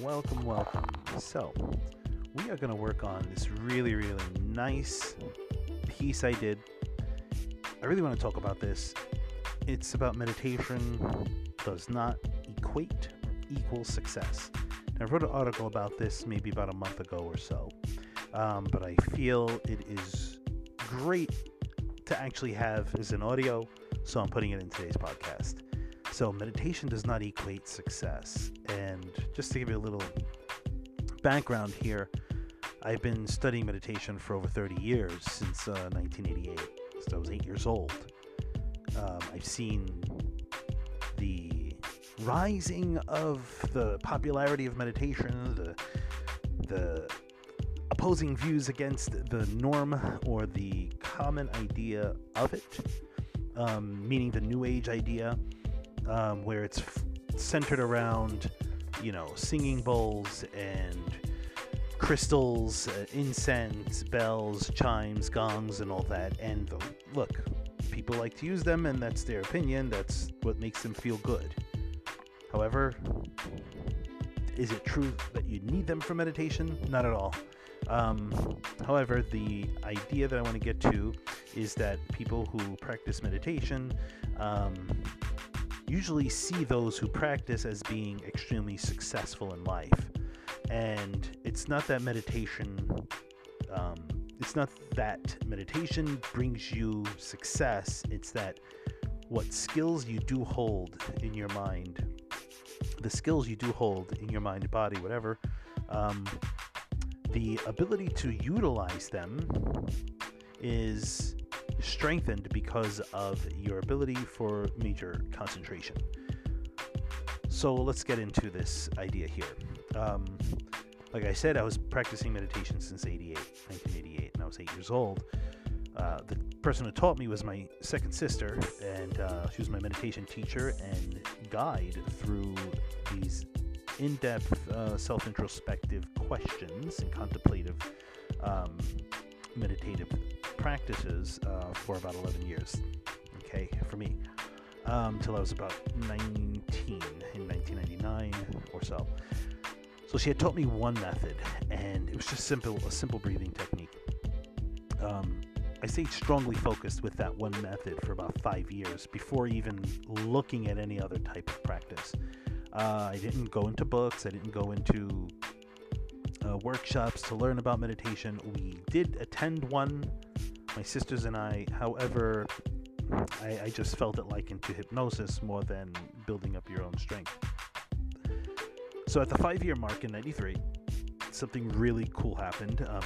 welcome, welcome. So, we are going to work on this really, really nice piece I did. I really want to talk about this. It's about meditation does not equate equal success. Now, I wrote an article about this maybe about a month ago or so, um, but I feel it is great to actually have as an audio, so I'm putting it in today's podcast. So, meditation does not equate success. And just to give you a little background here, I've been studying meditation for over 30 years since uh, 1988, since I was eight years old. Um, I've seen the rising of the popularity of meditation, the the opposing views against the norm or the common idea of it, um, meaning the New Age idea, um, where it's f- centered around, you know, singing bowls and crystals, uh, incense, bells, chimes, gongs, and all that. And look, people like to use them, and that's their opinion. That's what makes them feel good. However, is it true that you need them for meditation? Not at all. Um, however, the idea that I want to get to is that people who practice meditation um, usually see those who practice as being extremely successful in life. And it's not that meditation, um, it's not that meditation brings you success, it's that what skills you do hold in your mind, the skills you do hold in your mind, body, whatever, um, the ability to utilize them is strengthened because of your ability for major concentration. So let's get into this idea here. Um, like I said, I was practicing meditation since 88, 1988, and I was eight years old. Uh, the person who taught me was my second sister, and uh, she was my meditation teacher and guide through these in depth, uh, self introspective questions and contemplative um, meditative practices uh, for about 11 years. Okay, for me, um, till I was about 19 in 1999 or so. So she had taught me one method, and it was just simple a simple breathing technique. Um, I stayed strongly focused with that one method for about five years before even looking at any other type of practice. Uh, I didn't go into books. I didn't go into uh, workshops to learn about meditation. We did attend one, my sisters and I. However, I, I just felt it likened to hypnosis more than building up your own strength. So at the five year mark in 93, something really cool happened. Um,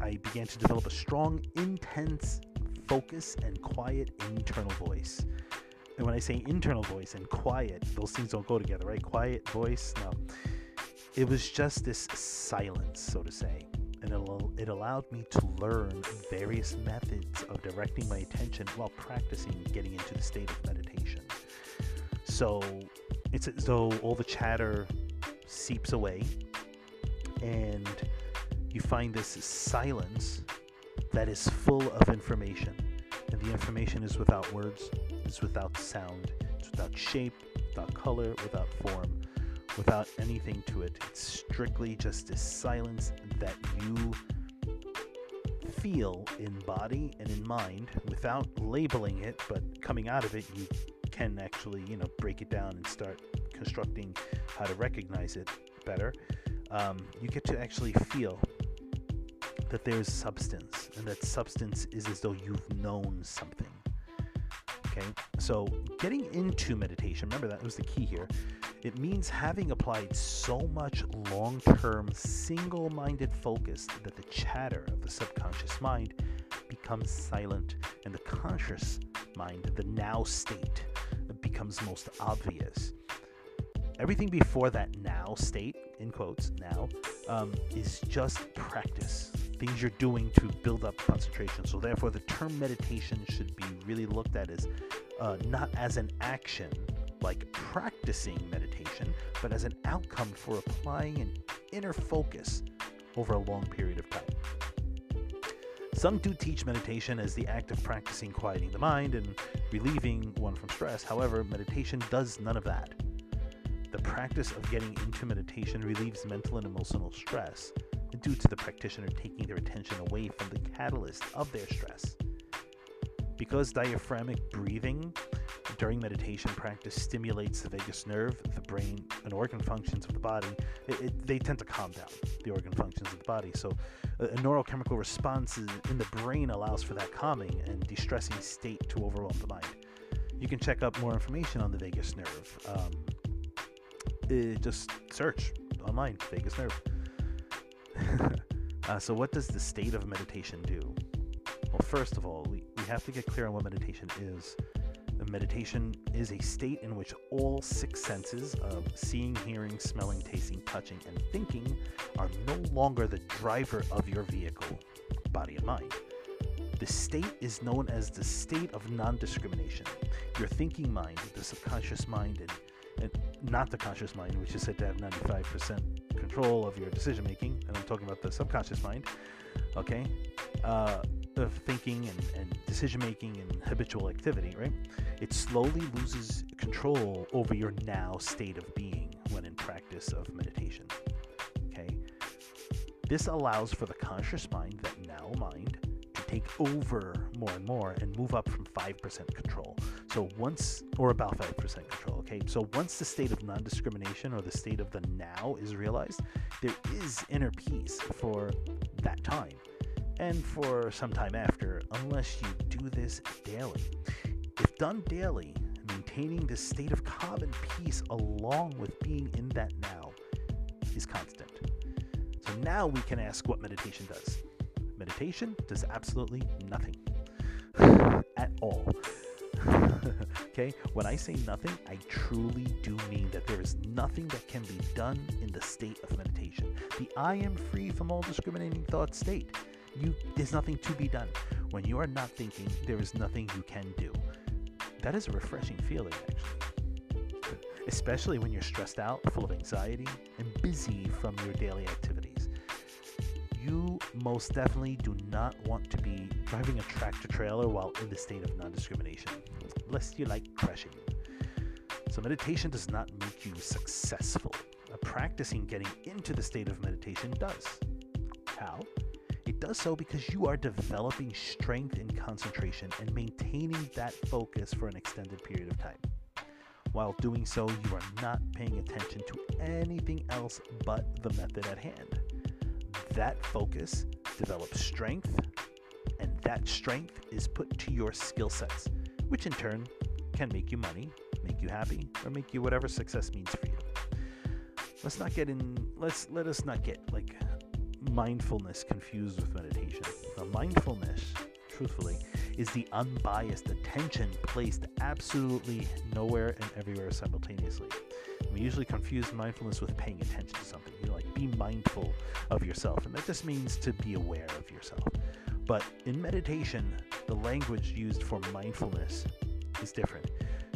I began to develop a strong, intense focus and quiet internal voice. And when I say internal voice and quiet, those things don't go together, right? Quiet voice, no. It was just this silence, so to say. And it, allowed me to learn various methods of directing my attention while practicing getting into the state of meditation. So it's as though all the chatter seeps away and you find this silence that is full of information. And the information is without words, it's without sound, it's without shape, without color, without form, without anything to it. It's strictly just this silence that you feel in body and in mind without labeling it, but coming out of it, you can actually, you know, break it down and start constructing how to recognize it better. Um, you get to actually feel that there's substance, and that substance is as though you've known something. Okay, so getting into meditation, remember that was the key here. It means having applied so much long term, single minded focus that the chatter of the subconscious mind becomes silent and the conscious mind, the now state, becomes most obvious. Everything before that now state, in quotes, now, um, is just practice things you're doing to build up concentration. So, therefore, the term meditation should be really looked at as uh, not as an action like practicing meditation, but as an outcome for applying an inner focus over a long period of time. Some do teach meditation as the act of practicing quieting the mind and relieving one from stress. However, meditation does none of that. The practice of getting into meditation relieves mental and emotional stress due to the practitioner taking their attention away from the catalyst of their stress. Because diaphragmatic breathing during meditation practice stimulates the vagus nerve, the brain, and organ functions of the body, it, it, they tend to calm down the organ functions of the body. So, a, a neurochemical response in the brain allows for that calming and distressing state to overwhelm the mind. You can check up more information on the vagus nerve. Um, it, just search online vagus nerve. uh, so, what does the state of meditation do? Well, first of all, we, we have to get clear on what meditation is. Meditation is a state in which all six senses of seeing, hearing, smelling, tasting, touching, and thinking are no longer the driver of your vehicle, body and mind. The state is known as the state of non discrimination. Your thinking mind, the subconscious mind, and, and not the conscious mind, which is said to have 95% control of your decision making, and I'm talking about the subconscious mind, okay? Uh, of thinking and, and decision making and habitual activity, right? It slowly loses control over your now state of being when in practice of meditation. Okay? This allows for the conscious mind, that now mind, to take over more and more and move up from 5% control. So once, or about 5% control, okay? So once the state of non discrimination or the state of the now is realized, there is inner peace for that time and for some time after, unless you do this daily. If done daily, maintaining this state of calm and peace along with being in that now is constant. So now we can ask what meditation does. Meditation does absolutely nothing at all. okay, when I say nothing, I truly do mean that there is nothing that can be done in the state of meditation. The I am free from all discriminating thought state you there's nothing to be done. When you are not thinking, there is nothing you can do. That is a refreshing feeling actually. Especially when you're stressed out, full of anxiety, and busy from your daily activities. You most definitely do not want to be driving a tractor trailer while in the state of non discrimination, lest you like crashing. So, meditation does not make you successful. Practicing getting into the state of meditation does. How? Does so because you are developing strength and concentration and maintaining that focus for an extended period of time. While doing so, you are not paying attention to anything else but the method at hand. That focus develops strength, and that strength is put to your skill sets, which in turn can make you money, make you happy, or make you whatever success means for you. Let's not get in let's let us not get like mindfulness confused with meditation. Now, mindfulness, truthfully, is the unbiased attention placed absolutely nowhere and everywhere simultaneously. We usually confuse mindfulness with paying attention to something. You know, like be mindful of yourself, and that just means to be aware of yourself. But in meditation, the language used for mindfulness is different.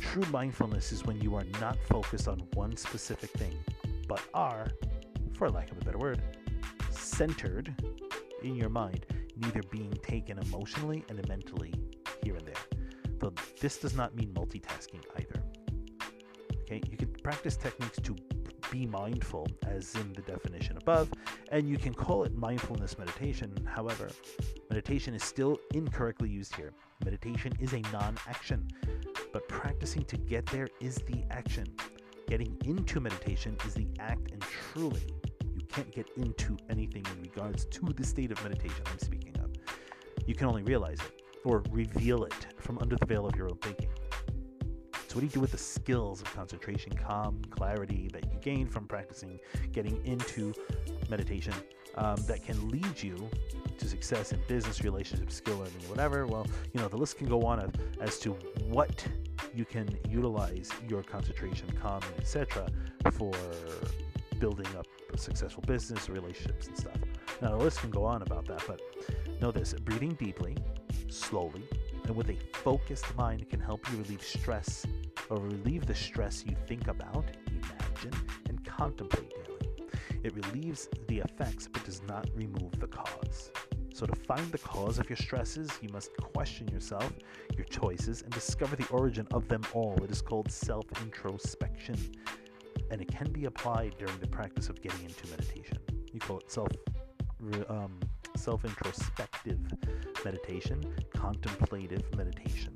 True mindfulness is when you are not focused on one specific thing, but are, for lack of a better word, centered in your mind, neither being taken emotionally and mentally here and there. But this does not mean multitasking either. Okay, you can practice techniques to be mindful, as in the definition above, and you can call it mindfulness meditation. However, meditation is still incorrectly used here. Meditation is a non action, but practicing to get there is the action. Getting into meditation is the act, and truly, can't get into anything in regards to the state of meditation I'm speaking of. You can only realize it or reveal it from under the veil of your own thinking. So, what do you do with the skills of concentration, calm, clarity that you gain from practicing getting into meditation um, that can lead you to success in business, relationships, skill learning, whatever? Well, you know, the list can go on of, as to what you can utilize your concentration, calm, etc., for building up a successful business, relationships, and stuff. Now, the list can go on about that, but know this breathing deeply, slowly, and with a focused mind can help you relieve stress or relieve the stress you think about, imagine, and contemplate daily. It relieves the effects but does not remove the cause. So, to find the cause of your stresses, you must question yourself, your choices, and discover the origin of them all. It is called self introspection. And it can be applied during the practice of getting into meditation. You call it self um, self introspective meditation, contemplative meditation.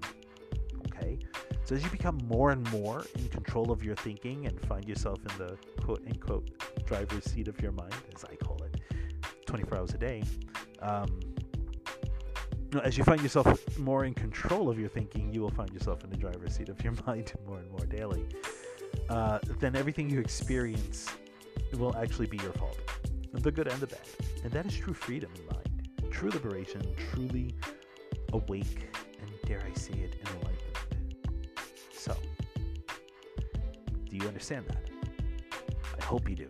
Okay? So as you become more and more in control of your thinking and find yourself in the quote unquote driver's seat of your mind, as I call it, 24 hours a day, um, as you find yourself more in control of your thinking, you will find yourself in the driver's seat of your mind more and more daily. Uh, then everything you experience will actually be your fault, the good and the bad. And that is true freedom in mind, true liberation, truly awake, and dare I say it, enlightened. So, do you understand that? I hope you do.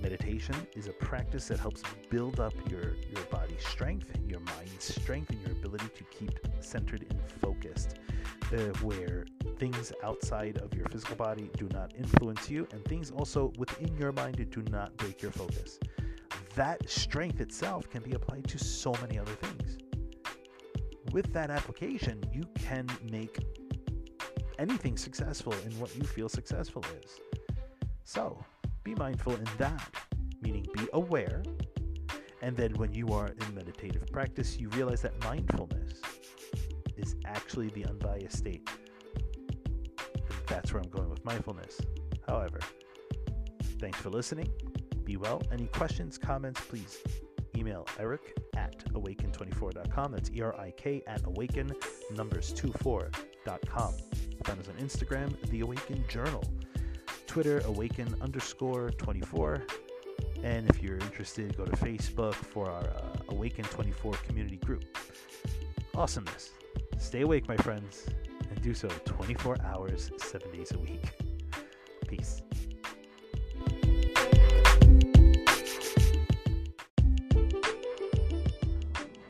Meditation is a practice that helps build up your, your body's strength, your mind's strength, and your ability to keep centered and focused, uh, where things outside of your physical body do not influence you, and things also within your mind do not break your focus. That strength itself can be applied to so many other things. With that application, you can make anything successful in what you feel successful is. So, be mindful in that, meaning be aware. And then when you are in meditative practice, you realize that mindfulness is actually the unbiased state. And that's where I'm going with mindfulness. However, thanks for listening. Be well. Any questions, comments, please email erik at awaken24.com. That's E R I K at awaken numbers 24.com. Find us on Instagram, The Awaken Journal. Twitter, awaken underscore 24. And if you're interested, go to Facebook for our uh, Awaken 24 community group. Awesomeness. Stay awake, my friends, and do so 24 hours, 7 days a week. Peace.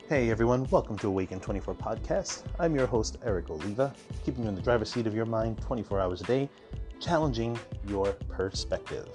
Hey everyone, welcome to Awaken 24 podcast. I'm your host, Erik Oliva, keeping you in the driver's seat of your mind 24 hours a day challenging your perspective.